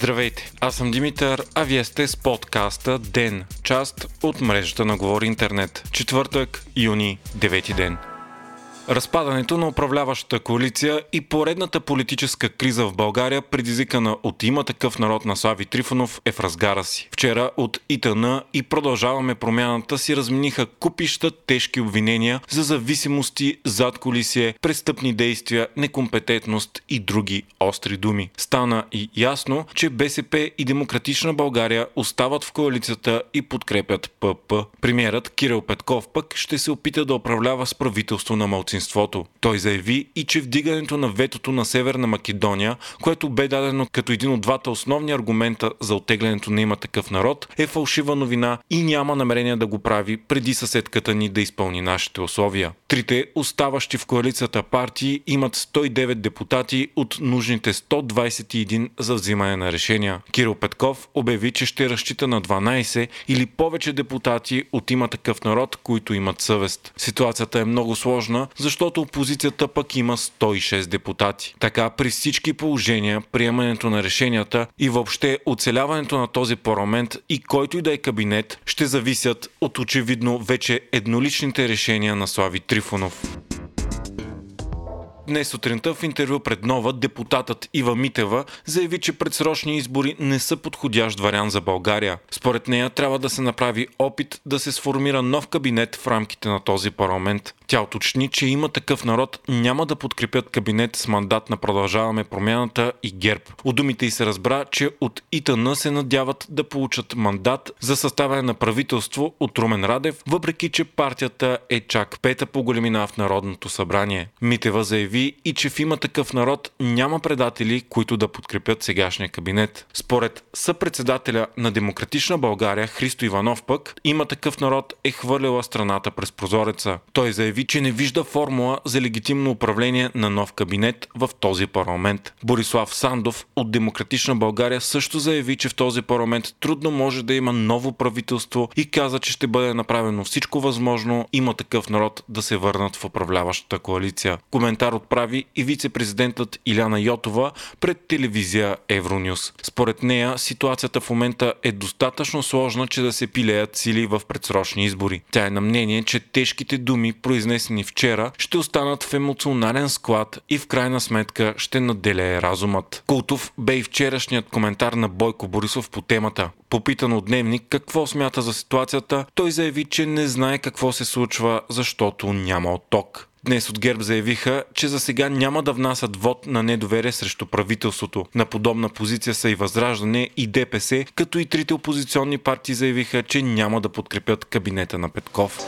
Здравейте, аз съм Димитър, а вие сте с подкаста ДЕН, част от мрежата на Говори Интернет. Четвъртък, юни, 9 ден. Разпадането на управляващата коалиция и поредната политическа криза в България, предизвикана от има такъв народ на Слави Трифонов, е в разгара си. Вчера от ИТН и продължаваме промяната си размениха купища тежки обвинения за зависимости, зад колисие, престъпни действия, некомпетентност и други остри думи. Стана и ясно, че БСП и Демократична България остават в коалицията и подкрепят ПП. Премьерът Кирил Петков пък ще се опита да управлява с правителство на малцинство малцинството. Той заяви и че вдигането на ветото на Северна Македония, което бе дадено като един от двата основни аргумента за оттеглянето на има такъв народ, е фалшива новина и няма намерение да го прави преди съседката ни да изпълни нашите условия. Трите оставащи в коалицията партии имат 109 депутати от нужните 121 за взимане на решения. Кирил Петков обяви, че ще разчита на 12 или повече депутати от има такъв народ, които имат съвест. Ситуацията е много сложна, защото опозицията пък има 106 депутати. Така при всички положения, приемането на решенията и въобще оцеляването на този парламент и който и да е кабинет ще зависят от очевидно вече едноличните решения на Слави Трифонов. Днес сутринта в интервю пред Нова депутатът Ива Митева заяви, че предсрочни избори не са подходящ вариант за България. Според нея трябва да се направи опит да се сформира нов кабинет в рамките на този парламент. Тя уточни, че има такъв народ няма да подкрепят кабинет с мандат на Продължаваме промяната и ГЕРБ. От думите й се разбра, че от ИТН се надяват да получат мандат за съставяне на правителство от Румен Радев, въпреки че партията е чак пета по големина в Народното събрание. Митева заяви и че в има такъв народ няма предатели, които да подкрепят сегашния кабинет. Според съпредседателя на Демократична България Христо Иванов пък, има такъв народ е хвърляла страната през прозореца. Той заяви, заяви, че не вижда формула за легитимно управление на нов кабинет в този парламент. Борислав Сандов от Демократична България също заяви, че в този парламент трудно може да има ново правителство и каза, че ще бъде направено всичко възможно има такъв народ да се върнат в управляващата коалиция. Коментар отправи и вице-президентът Иляна Йотова пред телевизия Евронюс. Според нея ситуацията в момента е достатъчно сложна, че да се пилеят сили в предсрочни избори. Тя е на мнение, че тежките думи, произнесени вчера, ще останат в емоционален склад и в крайна сметка ще наделее разумът. Култов бе и вчерашният коментар на Бойко Борисов по темата. Попитан от Дневник какво смята за ситуацията, той заяви, че не знае какво се случва, защото няма отток. Днес от ГЕРБ заявиха, че за сега няма да внасят вод на недоверие срещу правителството. На подобна позиция са и Възраждане и ДПС, като и трите опозиционни партии заявиха, че няма да подкрепят кабинета на Петков.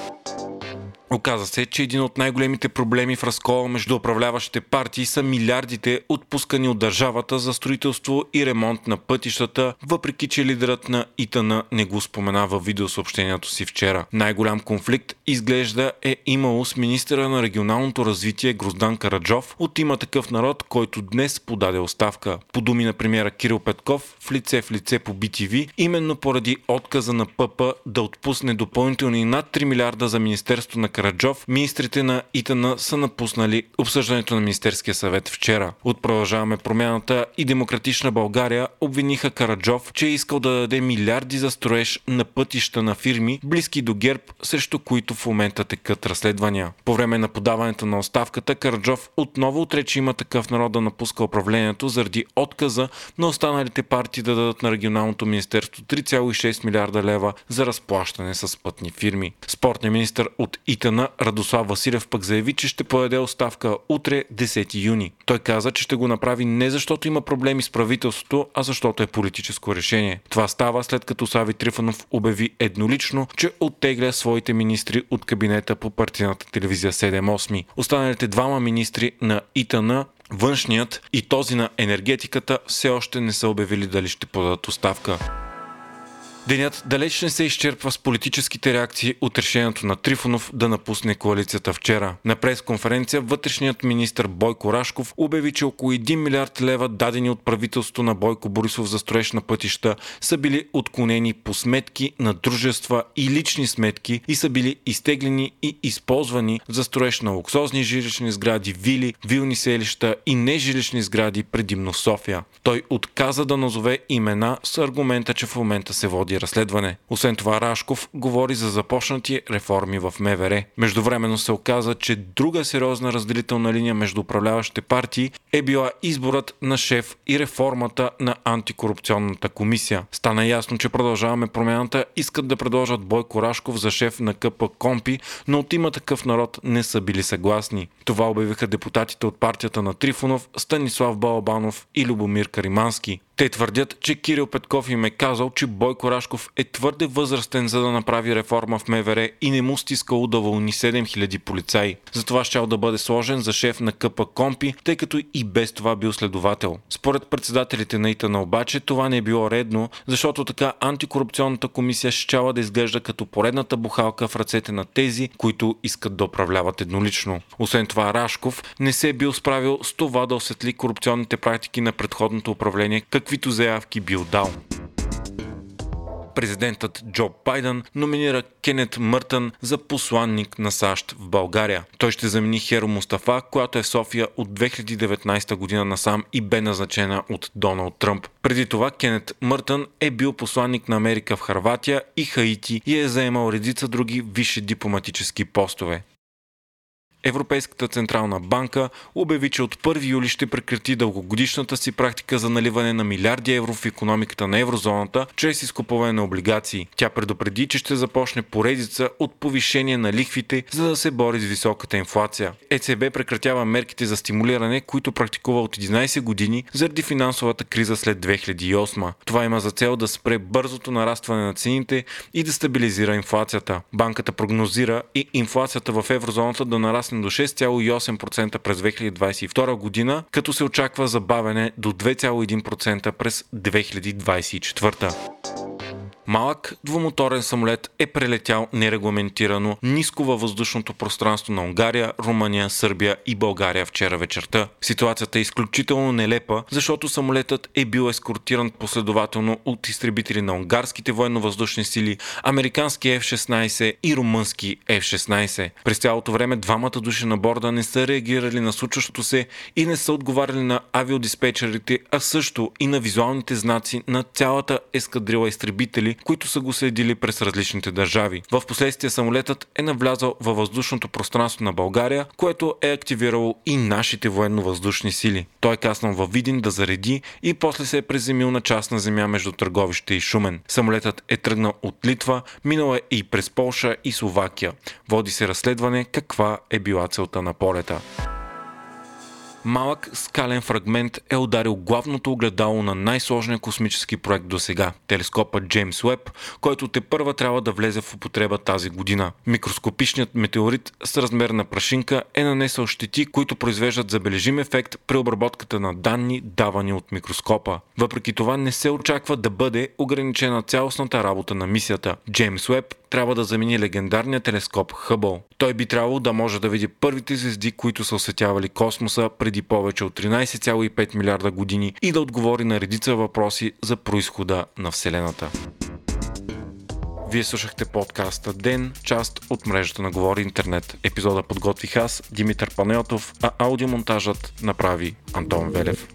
Оказа се, че един от най-големите проблеми в разкола между управляващите партии са милиардите отпускани от държавата за строителство и ремонт на пътищата, въпреки че лидерът на ИТН не го спомена във видеосъобщението си вчера. Най-голям конфликт изглежда е имало с министъра на регионалното развитие Гроздан Караджов от има такъв народ, който днес подаде оставка. По думи на премьера Кирил Петков в лице в лице по BTV, именно поради отказа на ПП да отпусне допълнителни над 3 милиарда за Министерство на Караджов, министрите на ИТН са напуснали обсъждането на Министерския съвет вчера. От продължаваме промяната и Демократична България обвиниха Караджов, че е искал да даде милиарди за строеж на пътища на фирми, близки до ГЕРБ, срещу които в момента текат разследвания. По време на подаването на оставката Караджов отново отрече има такъв народ да напуска управлението заради отказа на останалите партии да дадат на регионалното министерство 3,6 милиарда лева за разплащане с пътни фирми. Спортният министр от На Радослав Василев пък заяви, че ще подаде оставка утре 10 юни. Той каза, че ще го направи не защото има проблеми с правителството, а защото е политическо решение. Това става след като Сави Трифанов обяви еднолично, че оттегля своите министри от кабинета по партийната телевизия 7-8. Останалите двама министри на ИТН Външният и този на енергетиката все още не са обявили дали ще подадат оставка. Денят далеч не се изчерпва с политическите реакции от решението на Трифонов да напусне коалицията вчера. На пресконференция вътрешният министр Бойко Рашков обяви, че около 1 милиард лева дадени от правителството на Бойко Борисов за строеж на пътища са били отклонени по сметки на дружества и лични сметки и са били изтеглени и използвани за строеж на луксозни жилищни сгради, вили, вилни селища и нежилищни сгради предимно София. Той отказа да назове имена с аргумента, че в момента се води разследване. Освен това, Рашков говори за започнати реформи в МВР. Междувременно се оказа, че друга сериозна разделителна линия между управляващите партии е била изборът на шеф и реформата на антикорупционната комисия. Стана ясно, че продължаваме промяната, искат да предложат Бойко Рашков за шеф на КП Компи, но от има такъв народ не са били съгласни. Това обявиха депутатите от партията на Трифонов, Станислав Балабанов и Любомир Каримански. Те твърдят, че Кирил Петков им е казал, че Бойко Рашков е твърде възрастен за да направи реформа в МВР и не му стискало да вълни 7000 полицаи. Затова щял да бъде сложен за шеф на КП Компи, тъй като и без това бил следовател. Според председателите на ИТАНА обаче това не е било редно, защото така антикорупционната комисия щяла да изглежда като поредната бухалка в ръцете на тези, които искат да управляват еднолично. Освен това Рашков не се е бил справил с това да осветли корупционните практики на предходното управление, каквито заявки бил дал президентът Джо Байден номинира Кенет Мъртън за посланник на САЩ в България. Той ще замени Херо Мустафа, която е в София от 2019 година насам и бе назначена от Доналд Тръмп. Преди това Кенет Мъртън е бил посланник на Америка в Харватия и Хаити и е заемал редица други висши дипломатически постове. Европейската централна банка обяви, че от 1 юли ще прекрати дългогодишната си практика за наливане на милиарди евро в економиката на еврозоната чрез изкупуване на облигации. Тя предупреди, че ще започне поредица от повишение на лихвите, за да се бори с високата инфлация. ЕЦБ прекратява мерките за стимулиране, които практикува от 11 години заради финансовата криза след 2008. Това има за цел да спре бързото нарастване на цените и да стабилизира инфлацията. Банката прогнозира и инфлацията в еврозоната да нарасне нарасне до 6,8% през 2022 година, като се очаква забавене до 2,1% през 2024. Малък двумоторен самолет е прелетял нерегламентирано ниско във въздушното пространство на Унгария, Румъния, Сърбия и България вчера вечерта. Ситуацията е изключително нелепа, защото самолетът е бил ескортиран последователно от изтребители на унгарските военно-въздушни сили, американски F-16 и румънски F-16. През цялото време двамата души на борда не са реагирали на случващото се и не са отговаряли на авиодиспетчерите, а също и на визуалните знаци на цялата ескадрила изтребители, които са го следили през различните държави. В последствие самолетът е навлязал във въздушното пространство на България, което е активирало и нашите военно-въздушни сили. Той е каснал във Видин да зареди и после се е преземил на частна земя между Търговище и Шумен. Самолетът е тръгнал от Литва, минал е и през Полша и Словакия. Води се разследване каква е била целта на полета. Малък скален фрагмент е ударил главното огледало на най-сложния космически проект до сега – телескопа Джеймс Уеб, който те първа трябва да влезе в употреба тази година. Микроскопичният метеорит с размер на прашинка е нанесъл щети, които произвеждат забележим ефект при обработката на данни, давани от микроскопа. Въпреки това не се очаква да бъде ограничена цялостната работа на мисията. Джеймс Уеб трябва да замени легендарния телескоп Хъбъл. Той би трябвало да може да види първите звезди, които са осветявали космоса преди повече от 13,5 милиарда години и да отговори на редица въпроси за происхода на Вселената. Вие слушахте подкаста Ден, част от мрежата на Говори Интернет. Епизода подготвих аз, Димитър Панеотов, а аудиомонтажът направи Антон Велев.